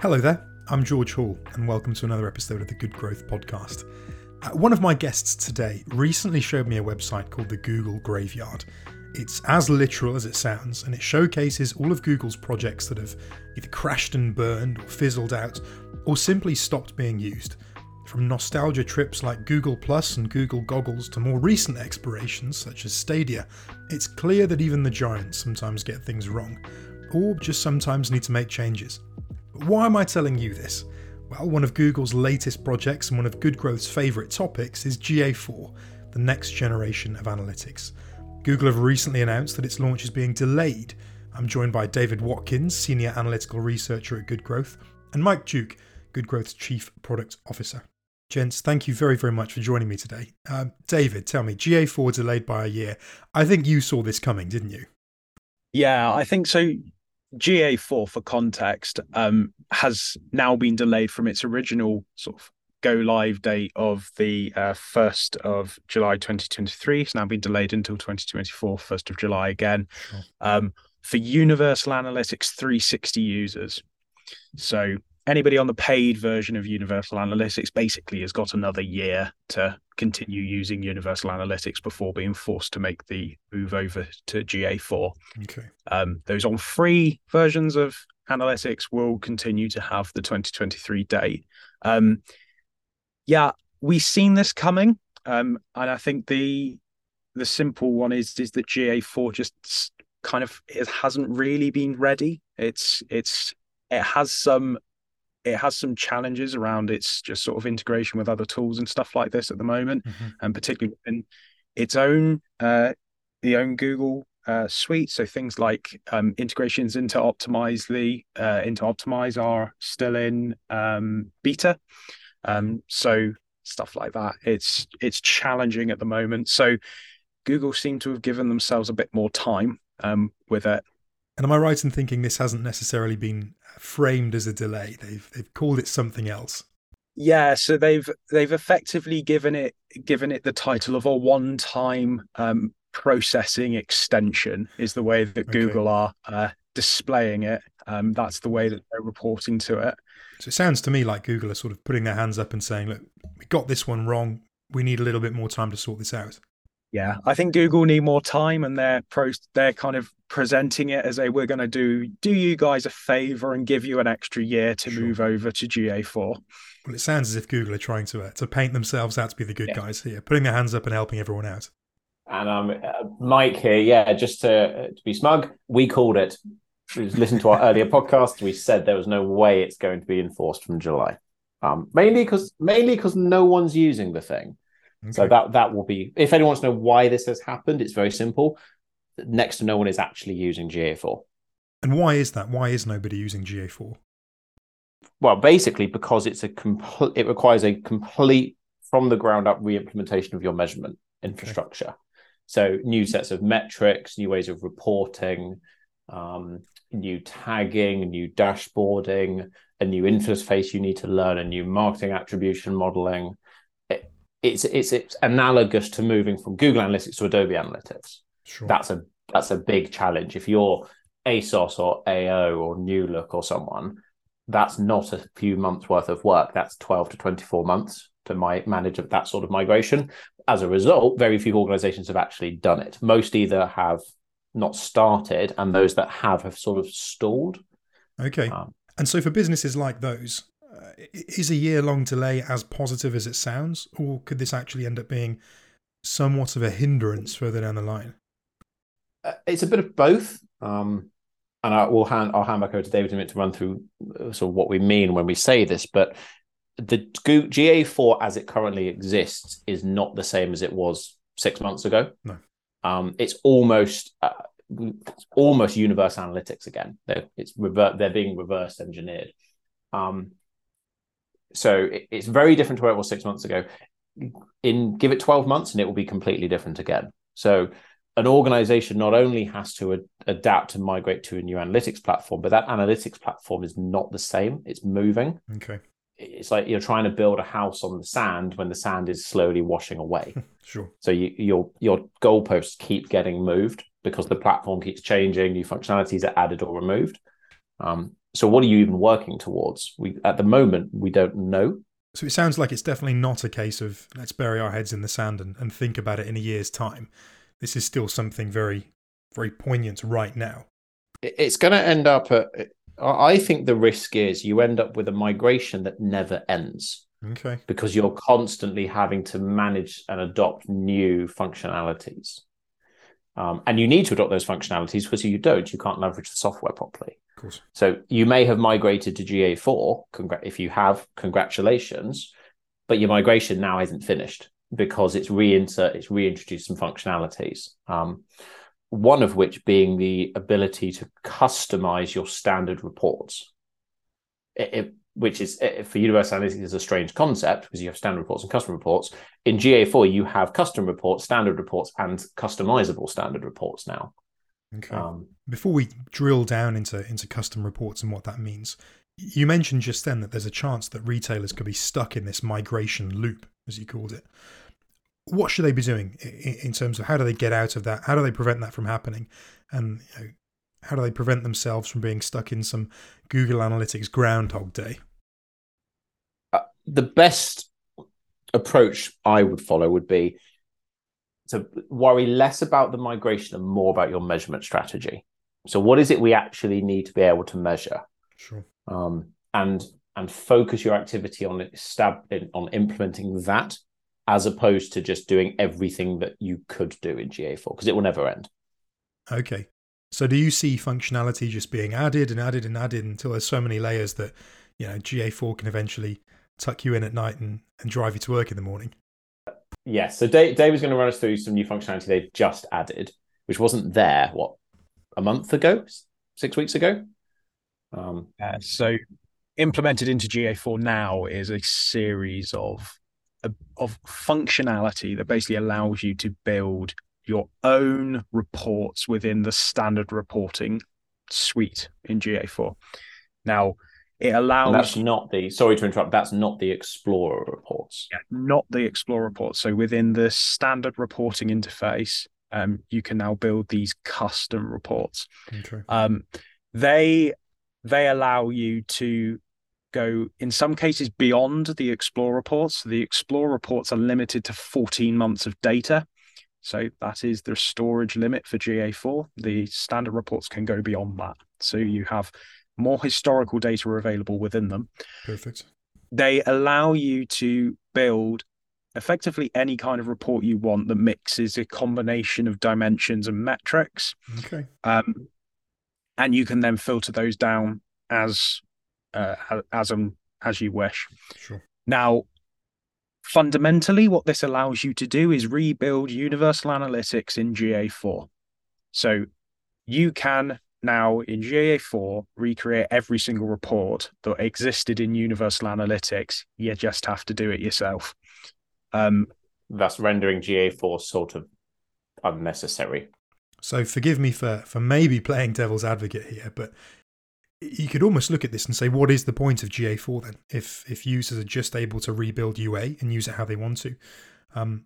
Hello there, I'm George Hall, and welcome to another episode of the Good Growth Podcast. Uh, one of my guests today recently showed me a website called the Google Graveyard. It's as literal as it sounds, and it showcases all of Google's projects that have either crashed and burned, or fizzled out, or simply stopped being used. From nostalgia trips like Google Plus and Google Goggles to more recent explorations such as Stadia, it's clear that even the giants sometimes get things wrong, or just sometimes need to make changes. Why am I telling you this? Well, one of Google's latest projects and one of Good Growth's favourite topics is GA4, the next generation of analytics. Google have recently announced that its launch is being delayed. I'm joined by David Watkins, Senior Analytical Researcher at Good Growth, and Mike Duke, Good Growth's Chief Product Officer. Gents, thank you very, very much for joining me today. Uh, David, tell me, GA4 delayed by a year. I think you saw this coming, didn't you? Yeah, I think so. GA4, for context, um, has now been delayed from its original sort of go live date of the uh, 1st of July 2023. It's now been delayed until 2024, 1st of July again, sure. um, for Universal Analytics 360 users. So anybody on the paid version of Universal Analytics basically has got another year to continue using Universal Analytics before being forced to make the move over to GA4. Okay. Um, those on free versions of Analytics will continue to have the 2023 date. Um, yeah, we've seen this coming, um, and I think the the simple one is is that GA4 just kind of it hasn't really been ready. It's it's it has some it has some challenges around its just sort of integration with other tools and stuff like this at the moment, mm-hmm. and particularly in its own uh, the own Google uh, suite. So things like um, integrations into Optimizely, uh, into Optimize are still in um, beta. Um, so stuff like that. It's it's challenging at the moment. So Google seem to have given themselves a bit more time um, with it. And am I right in thinking this hasn't necessarily been framed as a delay. They've they've called it something else. Yeah, so they've they've effectively given it given it the title of a one-time um, processing extension is the way that okay. Google are uh, displaying it. Um, that's the way that they're reporting to it. So it sounds to me like Google are sort of putting their hands up and saying, "Look, we got this one wrong. We need a little bit more time to sort this out." Yeah, I think Google need more time, and they're pro they're kind of presenting it as a we're going to do do you guys a favor and give you an extra year to sure. move over to GA4. Well, it sounds as if Google are trying to uh, to paint themselves out to be the good yeah. guys here, putting their hands up and helping everyone out. And um, uh, Mike here, yeah, just to uh, to be smug, we called it. Listen to our earlier podcast. We said there was no way it's going to be enforced from July, um, mainly because mainly because no one's using the thing. Okay. So that that will be. If anyone wants to know why this has happened, it's very simple. Next to no one is actually using GA4. And why is that? Why is nobody using GA4? Well, basically because it's a complete. It requires a complete from the ground up re-implementation of your measurement infrastructure. Okay. So new sets of metrics, new ways of reporting, um, new tagging, new dashboarding, a new interface you need to learn, a new marketing attribution modeling it's it's it's analogous to moving from Google Analytics to Adobe Analytics. Sure. That's a that's a big challenge. If you're ASOS or AO or New Look or someone, that's not a few months worth of work. That's 12 to 24 months to my manage of that sort of migration. As a result, very few organizations have actually done it. Most either have not started, and those that have have sort of stalled. Okay. Um, and so for businesses like those, is a year long delay as positive as it sounds, or could this actually end up being somewhat of a hindrance further down the line? Uh, it's a bit of both. Um, and I will hand I'll hand back over to David in a minute to run through uh, sort of what we mean when we say this. But the GA4 as it currently exists is not the same as it was six months ago. No. Um, it's almost uh, it's almost universe analytics again. They're, it's revert. They're being reverse engineered. Um, so it's very different to where it was six months ago. In give it 12 months and it will be completely different again. So an organization not only has to ad- adapt and migrate to a new analytics platform, but that analytics platform is not the same. It's moving. Okay. It's like you're trying to build a house on the sand when the sand is slowly washing away. sure. So you, your your goalposts keep getting moved because the platform keeps changing, new functionalities are added or removed. Um, So what are you even working towards? We at the moment we don't know. So it sounds like it's definitely not a case of let's bury our heads in the sand and, and think about it in a year's time. This is still something very, very poignant right now. It's going to end up at. I think the risk is you end up with a migration that never ends. Okay. Because you're constantly having to manage and adopt new functionalities. Um, and you need to adopt those functionalities because if you don't, you can't leverage the software properly. Of course. So you may have migrated to GA4. Congr- if you have, congratulations. But your migration now isn't finished because it's reinsert, it's reintroduced some functionalities. Um, one of which being the ability to customize your standard reports. It, it, which is eh, for universal analytics is a strange concept because you have standard reports and custom reports. In GA4, you have custom reports, standard reports, and customizable standard reports now. Okay. Um, Before we drill down into into custom reports and what that means, you mentioned just then that there's a chance that retailers could be stuck in this migration loop, as you called it. What should they be doing in terms of how do they get out of that? How do they prevent that from happening? And you know, how do they prevent themselves from being stuck in some Google Analytics Groundhog Day? The best approach I would follow would be to worry less about the migration and more about your measurement strategy. So, what is it we actually need to be able to measure? Sure. Um, and and focus your activity on stab on implementing that, as opposed to just doing everything that you could do in GA4 because it will never end. Okay. So, do you see functionality just being added and added and added until there's so many layers that you know GA4 can eventually tuck you in at night and, and drive you to work in the morning. Yes. So Dave, Dave was going to run us through some new functionality they've just added, which wasn't there, what, a month ago, six weeks ago? Um, uh, so implemented into GA4 now is a series of of functionality that basically allows you to build your own reports within the standard reporting suite in GA4. Now, it allows. And that's not the. Sorry to interrupt. That's not the Explorer reports. Yeah, not the Explorer reports. So within the standard reporting interface, um, you can now build these custom reports. Um, they they allow you to go in some cases beyond the Explore reports. The Explore reports are limited to 14 months of data. So that is the storage limit for GA4. The standard reports can go beyond that. So you have more historical data are available within them. Perfect. They allow you to build effectively any kind of report you want that mixes a combination of dimensions and metrics. Okay. Um, and you can then filter those down as uh, as um, as you wish. Sure. Now, fundamentally, what this allows you to do is rebuild Universal Analytics in GA4. So you can now in GA4 recreate every single report that existed in Universal Analytics. You just have to do it yourself. Um, Thus, rendering GA4 sort of unnecessary. So, forgive me for for maybe playing devil's advocate here, but you could almost look at this and say, what is the point of GA4 then? If if users are just able to rebuild UA and use it how they want to, um,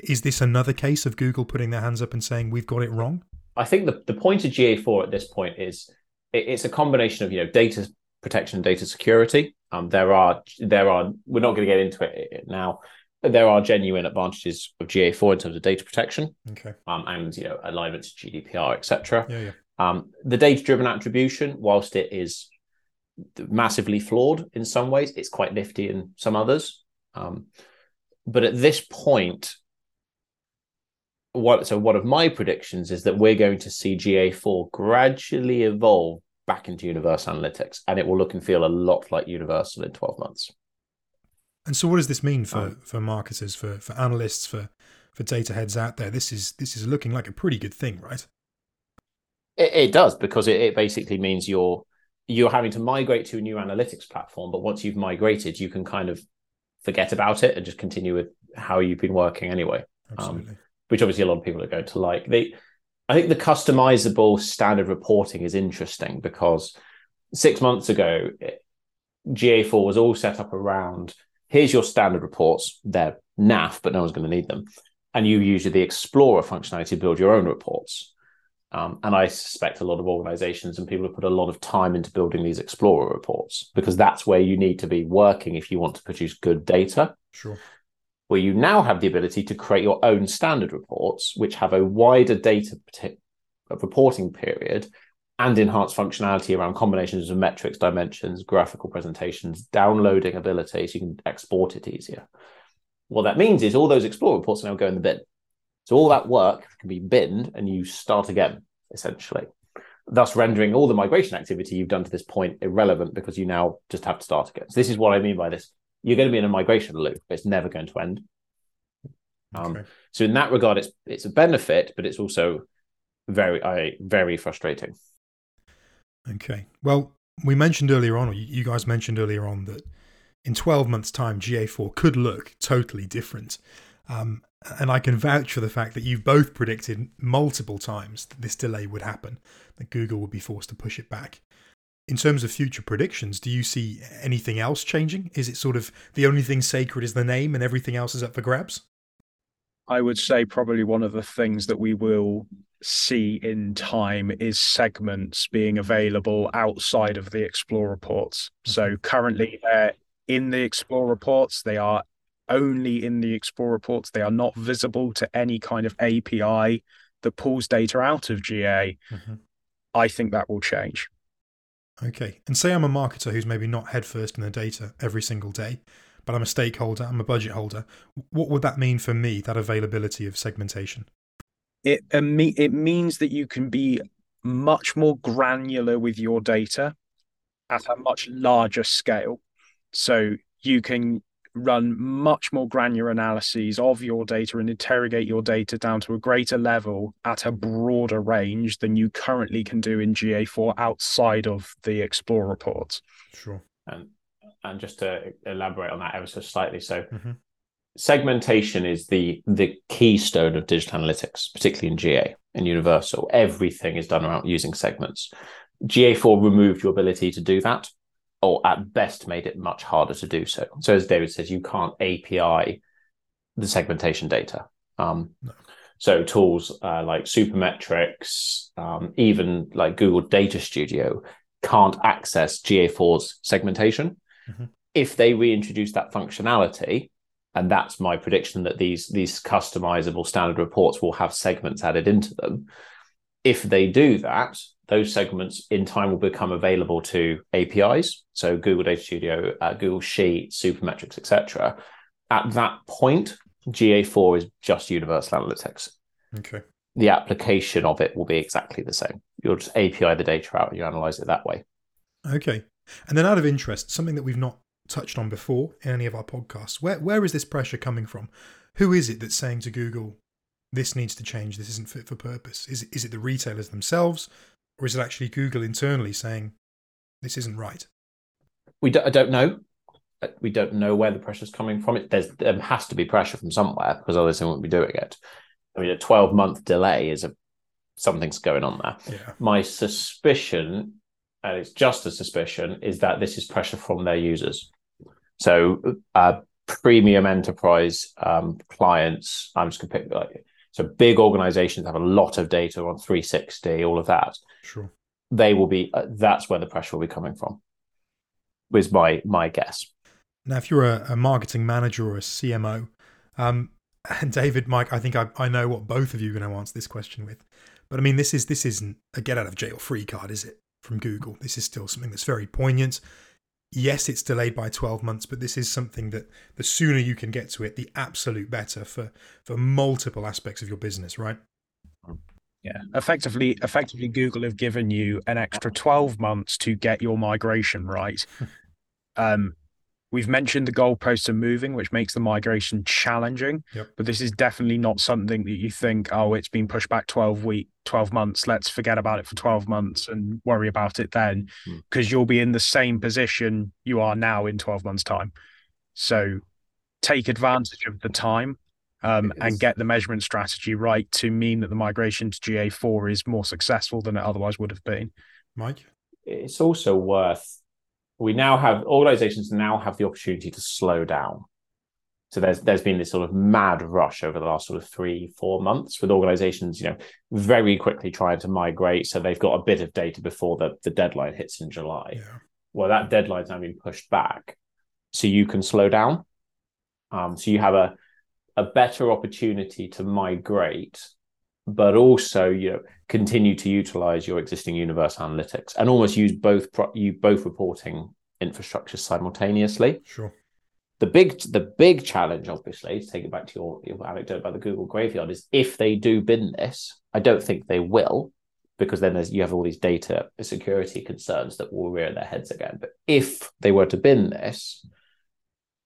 is this another case of Google putting their hands up and saying we've got it wrong? I think the, the point of GA4 at this point is it, it's a combination of you know data protection and data security. Um, there are there are we're not going to get into it now. There are genuine advantages of GA4 in terms of data protection, okay, um, and you know alignment to GDPR, etc. Yeah, yeah. Um, the data-driven attribution, whilst it is massively flawed in some ways, it's quite nifty in some others. Um, but at this point, what so one of my predictions is that we're going to see GA4 gradually evolve back into Universal Analytics, and it will look and feel a lot like Universal in 12 months. And so, what does this mean for um, for marketers, for for analysts, for for data heads out there? This is this is looking like a pretty good thing, right? It, it does because it, it basically means you're you're having to migrate to a new analytics platform, but once you've migrated, you can kind of forget about it and just continue with how you've been working anyway. Um, Absolutely. Um, which obviously a lot of people are going to like. They, I think the customizable standard reporting is interesting because six months ago, GA4 was all set up around here's your standard reports. They're NAF, but no one's going to need them. And you use the Explorer functionality to build your own reports. Um, and I suspect a lot of organizations and people have put a lot of time into building these Explorer reports because that's where you need to be working if you want to produce good data. Sure. Where you now have the ability to create your own standard reports, which have a wider data reporting period and enhanced functionality around combinations of metrics, dimensions, graphical presentations, downloading ability so you can export it easier. What that means is all those Explore reports now go in the bin. So all that work can be binned and you start again, essentially, thus rendering all the migration activity you've done to this point irrelevant because you now just have to start again. So this is what I mean by this. You're going to be in a migration loop. It's never going to end. Um, okay. So in that regard, it's it's a benefit, but it's also very I, very frustrating. Okay. Well, we mentioned earlier on, or you guys mentioned earlier on, that in 12 months' time, GA4 could look totally different. Um, and I can vouch for the fact that you've both predicted multiple times that this delay would happen, that Google would be forced to push it back. In terms of future predictions, do you see anything else changing? Is it sort of the only thing sacred is the name and everything else is up for grabs? I would say probably one of the things that we will see in time is segments being available outside of the Explore reports. So mm-hmm. currently they're in the Explore reports, they are only in the Explore reports. They are not visible to any kind of API that pulls data out of GA. Mm-hmm. I think that will change. Okay. And say I'm a marketer who's maybe not headfirst in the data every single day, but I'm a stakeholder, I'm a budget holder. What would that mean for me, that availability of segmentation? It, um, it means that you can be much more granular with your data at a much larger scale. So you can run much more granular analyses of your data and interrogate your data down to a greater level at a broader range than you currently can do in GA4 outside of the Explore reports. Sure. And and just to elaborate on that ever so slightly, so mm-hmm. segmentation is the the keystone of digital analytics, particularly in GA and Universal. Everything is done around using segments. GA4 removed your ability to do that or at best made it much harder to do so. So as David says, you can't API the segmentation data. Um, no. So tools uh, like Supermetrics, um, even like Google Data Studio, can't access GA4's segmentation. Mm-hmm. If they reintroduce that functionality, and that's my prediction that these these customizable standard reports will have segments added into them. If they do that, those segments in time will become available to APIs, so Google Data Studio, uh, Google Sheets, Supermetrics, etc. At that point, GA4 is just Universal Analytics. Okay. The application of it will be exactly the same. You'll just API the data out and you analyze it that way. Okay. And then out of interest, something that we've not touched on before in any of our podcasts, where where is this pressure coming from? Who is it that's saying to Google, this needs to change, this isn't fit for purpose? Is, is it the retailers themselves? Or is it actually Google internally saying this isn't right? We do, I don't know. Uh, we don't know where the pressure is coming from. It there's there has to be pressure from somewhere because otherwise they won't be doing it. I mean, a 12 month delay is a something's going on there. Yeah. My suspicion, and it's just a suspicion, is that this is pressure from their users. So, uh, premium enterprise um, clients, I'm just going to pick like so big organizations have a lot of data on 360, all of that. Sure. They will be, uh, that's where the pressure will be coming from, was my, my guess. Now, if you're a, a marketing manager or a CMO, um, and David, Mike, I think I, I know what both of you are going to answer this question with. But I mean, this is this isn't a get out of jail free card, is it? From Google, this is still something that's very poignant yes, it's delayed by 12 months, but this is something that the sooner you can get to it, the absolute better for for multiple aspects of your business, right? Yeah, effectively, effectively, Google have given you an extra 12 months to get your migration right. um, We've mentioned the goalposts are moving, which makes the migration challenging. Yep. But this is definitely not something that you think, oh, it's been pushed back 12 week, 12 months. Let's forget about it for 12 months and worry about it then. Because mm. you'll be in the same position you are now in 12 months' time. So take advantage of the time um, and get the measurement strategy right to mean that the migration to GA4 is more successful than it otherwise would have been. Mike? It's also worth we now have organizations now have the opportunity to slow down. So there's there's been this sort of mad rush over the last sort of three four months with organisations, you know, very quickly trying to migrate. So they've got a bit of data before the the deadline hits in July. Yeah. Well, that deadline's now been pushed back, so you can slow down. Um, so you have a a better opportunity to migrate, but also you know continue to utilize your existing universe analytics and almost use both pro- you both reporting infrastructure simultaneously. Sure. The big the big challenge, obviously, to take it back to your, your anecdote about the Google graveyard, is if they do bin this, I don't think they will, because then there's you have all these data security concerns that will rear their heads again. But if they were to bin this,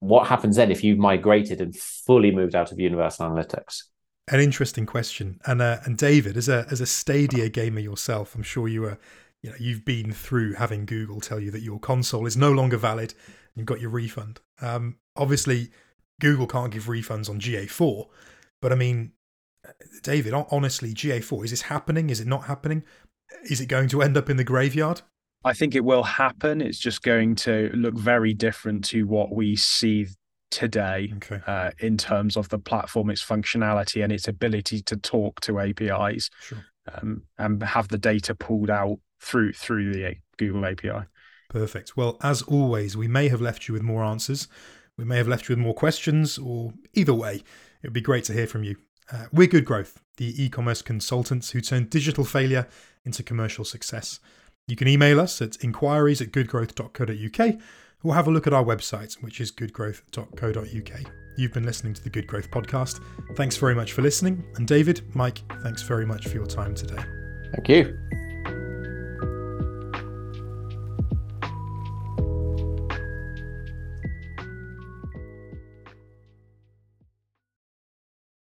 what happens then if you've migrated and fully moved out of Universal Analytics? An interesting question, and uh, and David, as a as a Stadia gamer yourself, I'm sure you are, you know, you've been through having Google tell you that your console is no longer valid. You've got your refund. Um, obviously, Google can't give refunds on GA4, but I mean, David, honestly, GA4 is this happening? Is it not happening? Is it going to end up in the graveyard? I think it will happen. It's just going to look very different to what we see today Okay. uh, in terms of the platform, its functionality, and its ability to talk to APIs Sure. um, and have the data pulled out through through the Google API. Perfect. Well, as always, we may have left you with more answers. We may have left you with more questions, or either way, it would be great to hear from you. Uh, we're Good Growth, the e commerce consultants who turn digital failure into commercial success. You can email us at inquiries at goodgrowth.co.uk or have a look at our website, which is goodgrowth.co.uk. You've been listening to the Good Growth podcast. Thanks very much for listening. And David, Mike, thanks very much for your time today. Thank you.